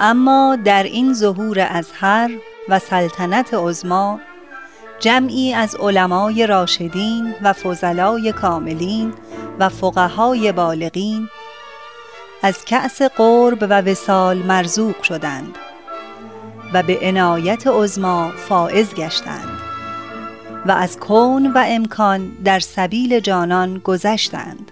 اما در این ظهور ازهر و سلطنت عزما جمعی از علمای راشدین و فضلای کاملین و فقهای بالغین از کأس قرب و وسال مرزوق شدند و به عنایت عزما فائز گشتند و از کون و امکان در سبیل جانان گذشتند.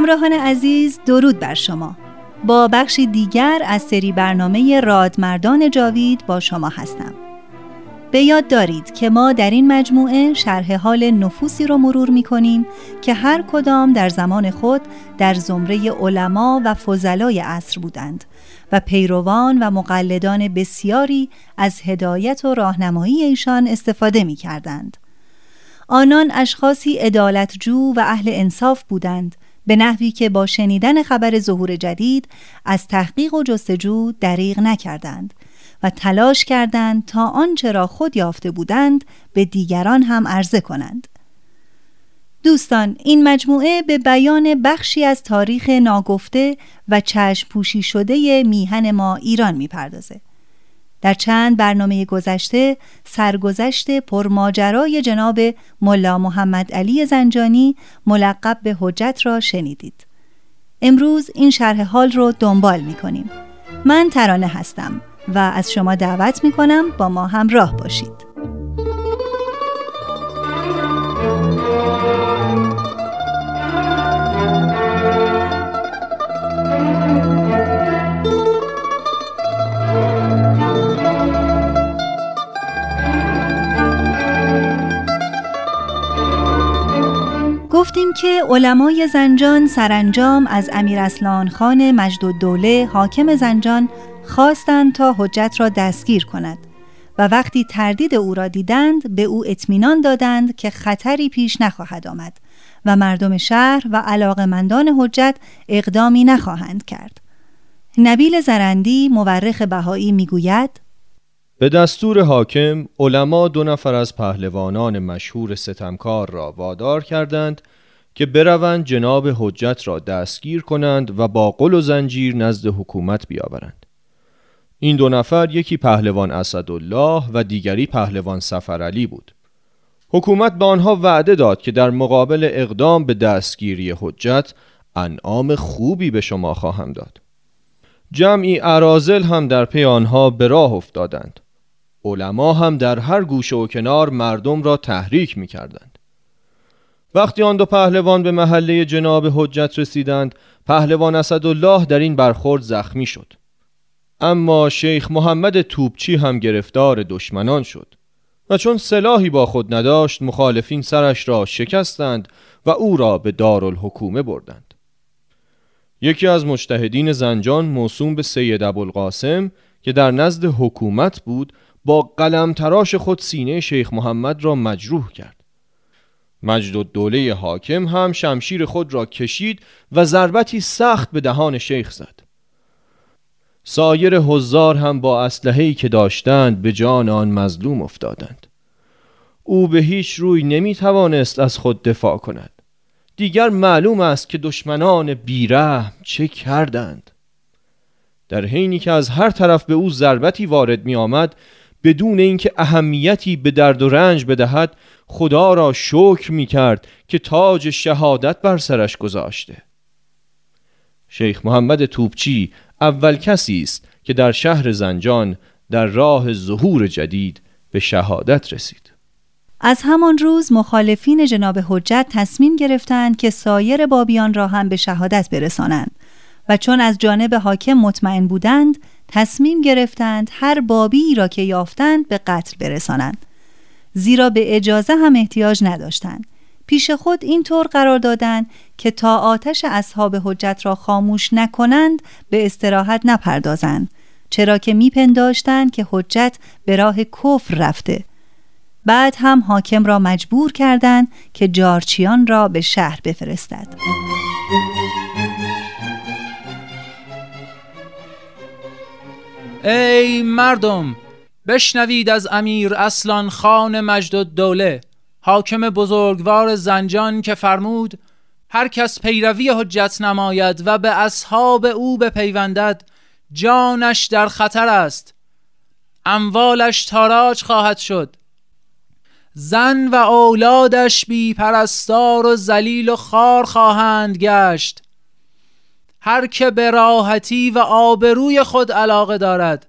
همراهان عزیز درود بر شما با بخشی دیگر از سری برنامه رادمردان جاوید با شما هستم به یاد دارید که ما در این مجموعه شرح حال نفوسی را مرور می کنیم که هر کدام در زمان خود در زمره علما و فضلای عصر بودند و پیروان و مقلدان بسیاری از هدایت و راهنمایی ایشان استفاده می کردند. آنان اشخاصی ادالتجو و اهل انصاف بودند به نحوی که با شنیدن خبر ظهور جدید از تحقیق و جستجو دریغ نکردند و تلاش کردند تا آنچه را خود یافته بودند به دیگران هم عرضه کنند. دوستان این مجموعه به بیان بخشی از تاریخ ناگفته و چشم پوشی شده میهن ما ایران می‌پردازه. در چند برنامه گذشته سرگذشت پرماجرای جناب ملا محمد علی زنجانی ملقب به حجت را شنیدید. امروز این شرح حال رو دنبال می کنیم. من ترانه هستم و از شما دعوت می کنم با ما همراه باشید. گفتیم که علمای زنجان سرانجام از امیر اسلان خان مجد دوله حاکم زنجان خواستند تا حجت را دستگیر کند و وقتی تردید او را دیدند به او اطمینان دادند که خطری پیش نخواهد آمد و مردم شهر و علاقمندان حجت اقدامی نخواهند کرد. نبیل زرندی مورخ بهایی می‌گوید به دستور حاکم علما دو نفر از پهلوانان مشهور ستمکار را وادار کردند که بروند جناب حجت را دستگیر کنند و با قل و زنجیر نزد حکومت بیاورند. این دو نفر یکی پهلوان اسدالله و دیگری پهلوان سفرعلی بود. حکومت به آنها وعده داد که در مقابل اقدام به دستگیری حجت انعام خوبی به شما خواهم داد. جمعی عرازل هم در پی آنها به راه افتادند. علما هم در هر گوشه و کنار مردم را تحریک می کردند. وقتی آن دو پهلوان به محله جناب حجت رسیدند پهلوان اسدالله در این برخورد زخمی شد اما شیخ محمد توبچی هم گرفتار دشمنان شد و چون سلاحی با خود نداشت مخالفین سرش را شکستند و او را به دارالحکومه بردند یکی از مجتهدین زنجان موسوم به سید ابوالقاسم که در نزد حکومت بود با قلم تراش خود سینه شیخ محمد را مجروح کرد. مجد و دوله حاکم هم شمشیر خود را کشید و ضربتی سخت به دهان شیخ زد. سایر حضار هم با اسلحه‌ای که داشتند به جان آن مظلوم افتادند. او به هیچ روی نمی توانست از خود دفاع کند. دیگر معلوم است که دشمنان بیرحم چه کردند. در حینی که از هر طرف به او ضربتی وارد می آمد بدون اینکه اهمیتی به درد و رنج بدهد خدا را شکر می کرد که تاج شهادت بر سرش گذاشته. شیخ محمد توبچی اول کسی است که در شهر زنجان در راه ظهور جدید به شهادت رسید. از همان روز مخالفین جناب حجت تصمیم گرفتند که سایر بابیان را هم به شهادت برسانند و چون از جانب حاکم مطمئن بودند تصمیم گرفتند هر بابی را که یافتند به قتل برسانند. زیرا به اجازه هم احتیاج نداشتند. پیش خود اینطور قرار دادند که تا آتش اصحاب حجت را خاموش نکنند به استراحت نپردازند. چرا که میپنداشتند که حجت به راه کفر رفته. بعد هم حاکم را مجبور کردند که جارچیان را به شهر بفرستد. ای مردم بشنوید از امیر اصلان خان مجد دوله حاکم بزرگوار زنجان که فرمود هر کس پیروی حجت نماید و به اصحاب او بپیوندد جانش در خطر است. اموالش تاراج خواهد شد. زن و اولادش بی پرستار و زلیل و خار خواهند گشت. هر که به راحتی و آبروی خود علاقه دارد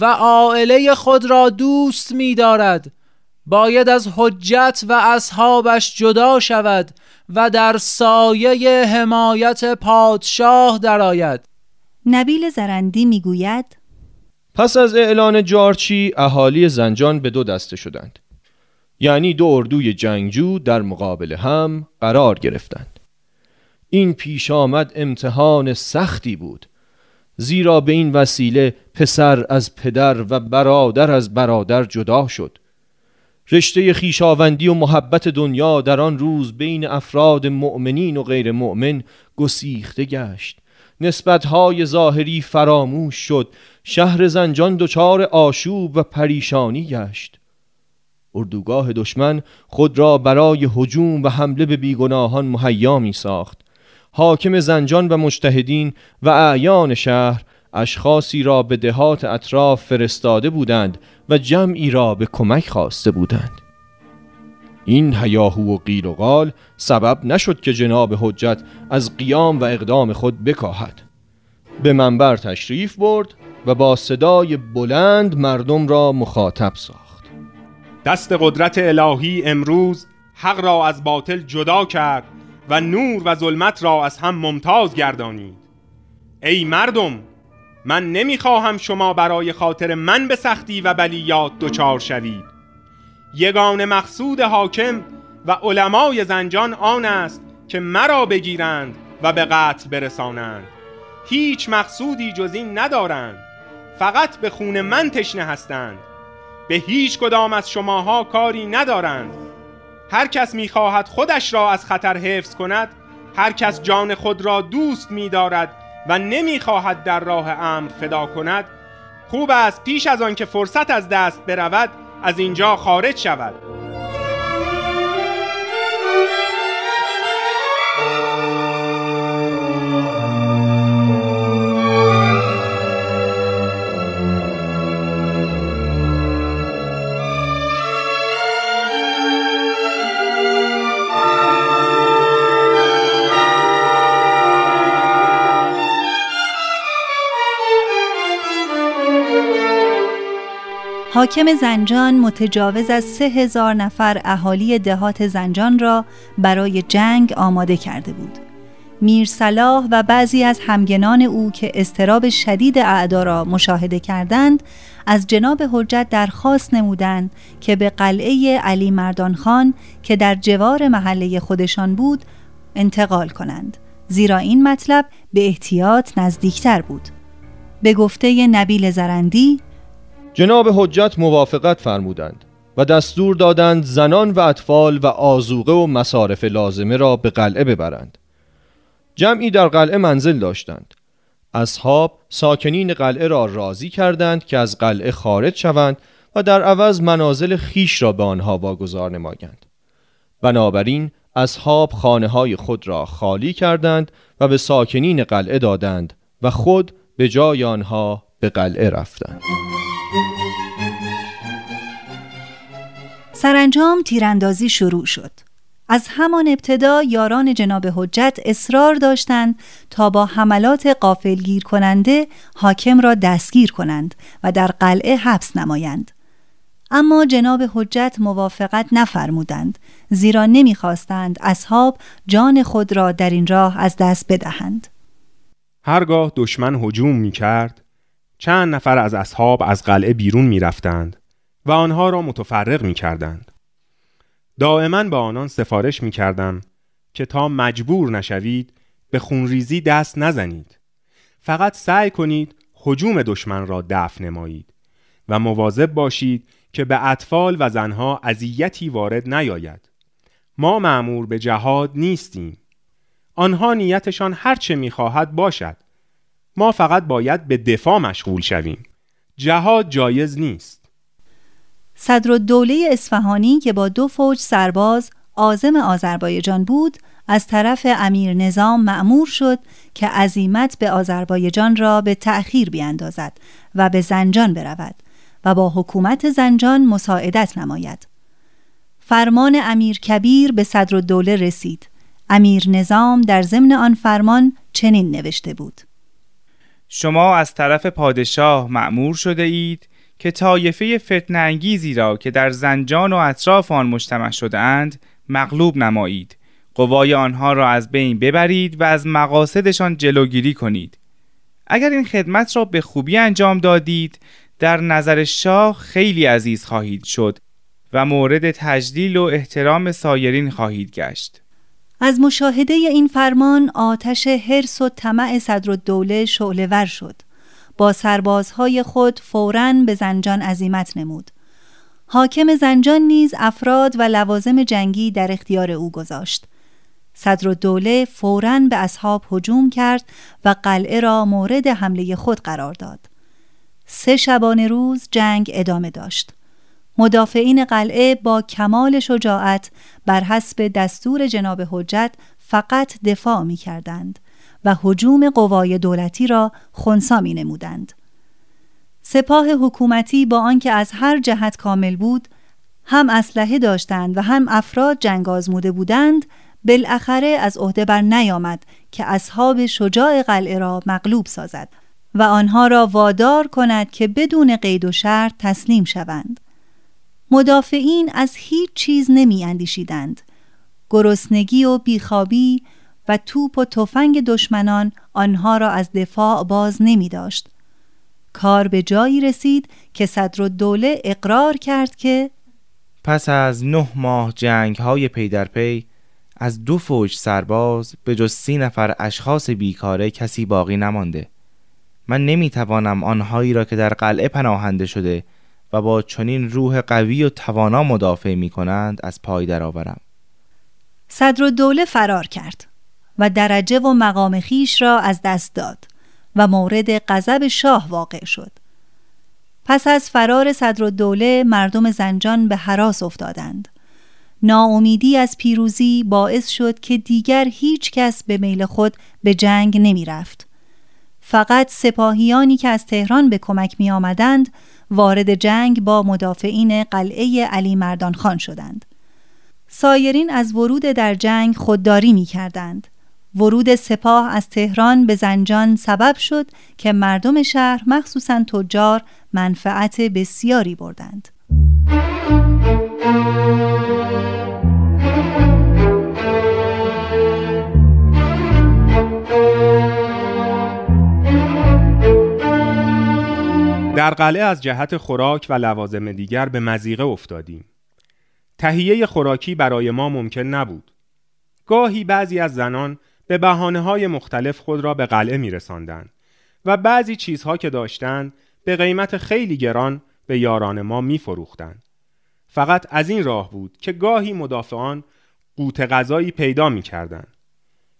و عائله خود را دوست می دارد باید از حجت و اصحابش جدا شود و در سایه حمایت پادشاه درآید. نبیل زرندی می‌گوید پس از اعلان جارچی اهالی زنجان به دو دسته شدند. یعنی دو اردوی جنگجو در مقابل هم قرار گرفتند. این پیش آمد امتحان سختی بود. زیرا به این وسیله پسر از پدر و برادر از برادر جدا شد. رشته خیشاوندی و محبت دنیا در آن روز بین افراد مؤمنین و غیر مؤمن گسیخته گشت. نسبتهای ظاهری فراموش شد. شهر زنجان دچار آشوب و پریشانی گشت. اردوگاه دشمن خود را برای هجوم و حمله به بیگناهان مهیا می ساخت حاکم زنجان و مجتهدین و اعیان شهر اشخاصی را به دهات اطراف فرستاده بودند و جمعی را به کمک خواسته بودند. این هیاهو و قیل و قال سبب نشد که جناب حجت از قیام و اقدام خود بکاهد. به منبر تشریف برد و با صدای بلند مردم را مخاطب ساخت. دست قدرت الهی امروز حق را از باطل جدا کرد و نور و ظلمت را از هم ممتاز گردانید. ای مردم من نمی‌خواهم شما برای خاطر من به سختی و بلیات دچار شوید. یگان مقصود حاکم و علمای زنجان آن است که مرا بگیرند و به قتل برسانند. هیچ مقصودی جز این ندارند. فقط به خون من تشنه هستند. به هیچ کدام از شماها کاری ندارند. هر کس می‌خواهد خودش را از خطر حفظ کند هر کس جان خود را دوست می‌دارد و نمی‌خواهد در راه امر فدا کند خوب است پیش از آن که فرصت از دست برود از اینجا خارج شود. حاکم زنجان متجاوز از سه هزار نفر اهالی دهات زنجان را برای جنگ آماده کرده بود. میر صلاح و بعضی از همگنان او که استراب شدید اعدا را مشاهده کردند از جناب حجت درخواست نمودند که به قلعه علی مردان خان که در جوار محله خودشان بود انتقال کنند زیرا این مطلب به احتیاط نزدیکتر بود به گفته نبیل زرندی جناب حجت موافقت فرمودند و دستور دادند زنان و اطفال و آزوقه و مصارف لازمه را به قلعه ببرند. جمعی در قلعه منزل داشتند. اصحاب ساکنین قلعه را راضی کردند که از قلعه خارج شوند و در عوض منازل خیش را به آنها واگذار نمایند. بنابراین اصحاب خانه های خود را خالی کردند و به ساکنین قلعه دادند و خود به جای آنها به قلعه رفتند. سرانجام تیراندازی شروع شد از همان ابتدا یاران جناب حجت اصرار داشتند تا با حملات قافلگیر کننده حاکم را دستگیر کنند و در قلعه حبس نمایند. اما جناب حجت موافقت نفرمودند زیرا نمی‌خواستند اصحاب جان خود را در این راه از دست بدهند. هرگاه دشمن هجوم می کرد چند نفر از اصحاب از قلعه بیرون می رفتند و آنها را متفرق می کردند. دائما با آنان سفارش می کردم که تا مجبور نشوید به خونریزی دست نزنید. فقط سعی کنید حجوم دشمن را دفع نمایید و مواظب باشید که به اطفال و زنها اذیتی وارد نیاید. ما معمور به جهاد نیستیم. آنها نیتشان هرچه می‌خواهد باشد. ما فقط باید به دفاع مشغول شویم. جهاد جایز نیست. صدر دوله اصفهانی که با دو فوج سرباز آزم آذربایجان بود از طرف امیر نظام معمور شد که عزیمت به آذربایجان را به تأخیر بیاندازد و به زنجان برود و با حکومت زنجان مساعدت نماید. فرمان امیر کبیر به دوله رسید. امیر نظام در ضمن آن فرمان چنین نوشته بود. شما از طرف پادشاه معمور شده اید که طایفه فتن انگیزی را که در زنجان و اطراف آن مجتمع شده اند مغلوب نمایید. قوای آنها را از بین ببرید و از مقاصدشان جلوگیری کنید. اگر این خدمت را به خوبی انجام دادید در نظر شاه خیلی عزیز خواهید شد و مورد تجلیل و احترام سایرین خواهید گشت. از مشاهده این فرمان آتش حرس و طمع صدر الدوله شعله شد. با سربازهای خود فوراً به زنجان عزیمت نمود. حاکم زنجان نیز افراد و لوازم جنگی در اختیار او گذاشت. صدر دوله فوراً به اصحاب هجوم کرد و قلعه را مورد حمله خود قرار داد. سه شبانه روز جنگ ادامه داشت. مدافعین قلعه با کمال شجاعت بر حسب دستور جناب حجت فقط دفاع می کردند و حجوم قوای دولتی را خونسا می نمودند. سپاه حکومتی با آنکه از هر جهت کامل بود هم اسلحه داشتند و هم افراد جنگ آزموده بودند بالاخره از عهده بر نیامد که اصحاب شجاع قلعه را مغلوب سازد و آنها را وادار کند که بدون قید و شرط تسلیم شوند مدافعین از هیچ چیز نمی اندیشیدند گرسنگی و بیخوابی و توپ و تفنگ دشمنان آنها را از دفاع باز نمی داشت. کار به جایی رسید که صدر دوله اقرار کرد که پس از نه ماه جنگ های پی در پی از دو فوج سرباز به جز سی نفر اشخاص بیکاره کسی باقی نمانده من نمی‌توانم آنهایی را که در قلعه پناهنده شده و با چنین روح قوی و توانا مدافع می کنند از پای درآورم. صدر دوله فرار کرد و درجه و مقام خیش را از دست داد و مورد غضب شاه واقع شد پس از فرار صدر دوله مردم زنجان به حراس افتادند ناامیدی از پیروزی باعث شد که دیگر هیچ کس به میل خود به جنگ نمی رفت. فقط سپاهیانی که از تهران به کمک می آمدند وارد جنگ با مدافعین قلعه علی مردان خان شدند. سایرین از ورود در جنگ خودداری می کردند. ورود سپاه از تهران به زنجان سبب شد که مردم شهر مخصوصا تجار منفعت بسیاری بردند. در قلعه از جهت خوراک و لوازم دیگر به مزیقه افتادیم. تهیه خوراکی برای ما ممکن نبود. گاهی بعضی از زنان به بحانه های مختلف خود را به قلعه می رساندن و بعضی چیزها که داشتند به قیمت خیلی گران به یاران ما می فروختن. فقط از این راه بود که گاهی مدافعان قوت غذایی پیدا می کردن.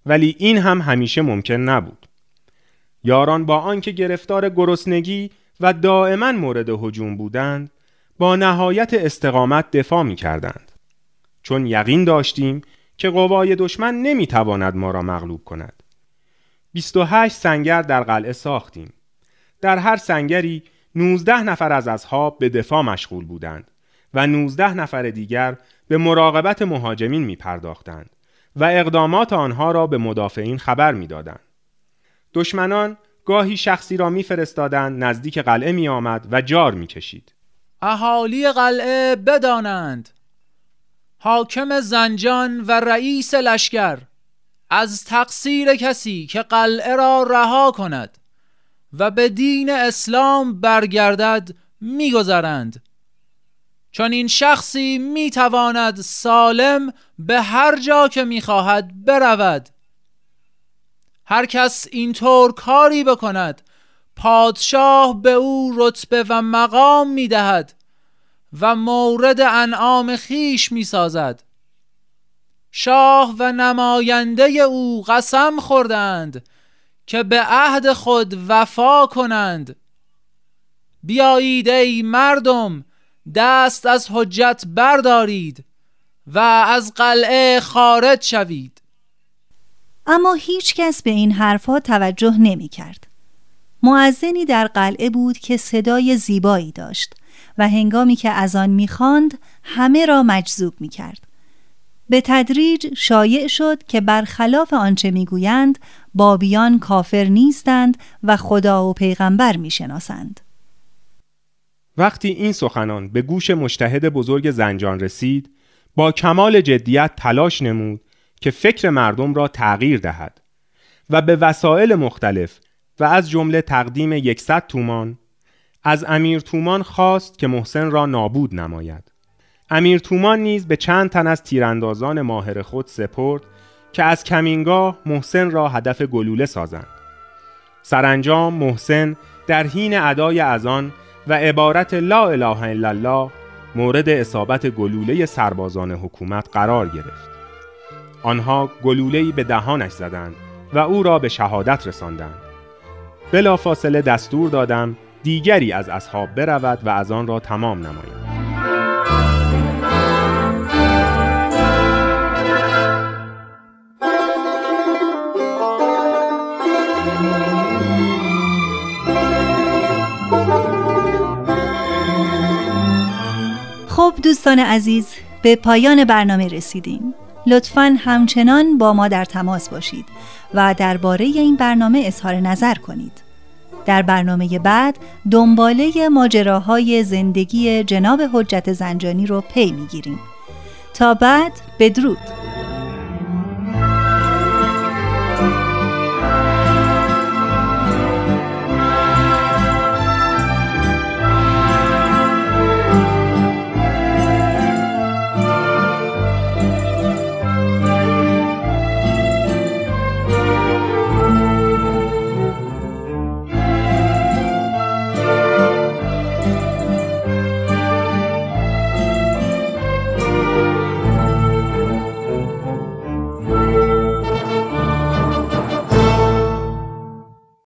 ولی این هم همیشه ممکن نبود. یاران با آنکه گرفتار گرسنگی و دائما مورد هجوم بودند با نهایت استقامت دفاع می کردند. چون یقین داشتیم که قوای دشمن نمی‌تواند ما را مغلوب کند 28 سنگر در قلعه ساختیم در هر سنگری 19 نفر از اصحاب به دفاع مشغول بودند و 19 نفر دیگر به مراقبت مهاجمین می پرداختند و اقدامات آنها را به مدافعین خبر می دادند. دشمنان گاهی شخصی را میفرستادند نزدیک قلعه می آمد و جار می کشید. اهالی قلعه بدانند حاکم زنجان و رئیس لشکر از تقصیر کسی که قلعه را رها کند و به دین اسلام برگردد میگذرند. چون این شخصی می‌تواند سالم به هر جا که می‌خواهد برود. هر کس اینطور کاری بکند پادشاه به او رتبه و مقام می‌دهد. و مورد انعام خیش می‌سازد. شاه و نماینده او قسم خوردند که به عهد خود وفا کنند. بیایید ای مردم دست از حجت بردارید و از قلعه خارج شوید. اما هیچ کس به این حرفها توجه نمی کرد. معزنی در قلعه بود که صدای زیبایی داشت. و هنگامی که از آن می‌خواند همه را مجذوب می کرد. به تدریج شایع شد که برخلاف آنچه می‌گویند بابیان کافر نیستند و خدا و پیغمبر می‌شناسند. وقتی این سخنان به گوش مشتهد بزرگ زنجان رسید با کمال جدیت تلاش نمود که فکر مردم را تغییر دهد و به وسایل مختلف و از جمله تقدیم یکصد تومان از امیر تومان خواست که محسن را نابود نماید. امیر تومان نیز به چند تن از تیراندازان ماهر خود سپرد که از کمینگاه محسن را هدف گلوله سازند. سرانجام محسن در حین ادای اذان و عبارت لا اله الا الله مورد اصابت گلوله سربازان حکومت قرار گرفت. آنها گلوله‌ای به دهانش زدند و او را به شهادت رساندند. بلافاصله دستور دادم دیگری از اصحاب برود و از آن را تمام نماید. خب دوستان عزیز به پایان برنامه رسیدیم. لطفا همچنان با ما در تماس باشید و درباره این برنامه اظهار نظر کنید. در برنامه بعد دنباله ماجراهای زندگی جناب حجت زنجانی رو پی می‌گیریم. تا بعد بدرود.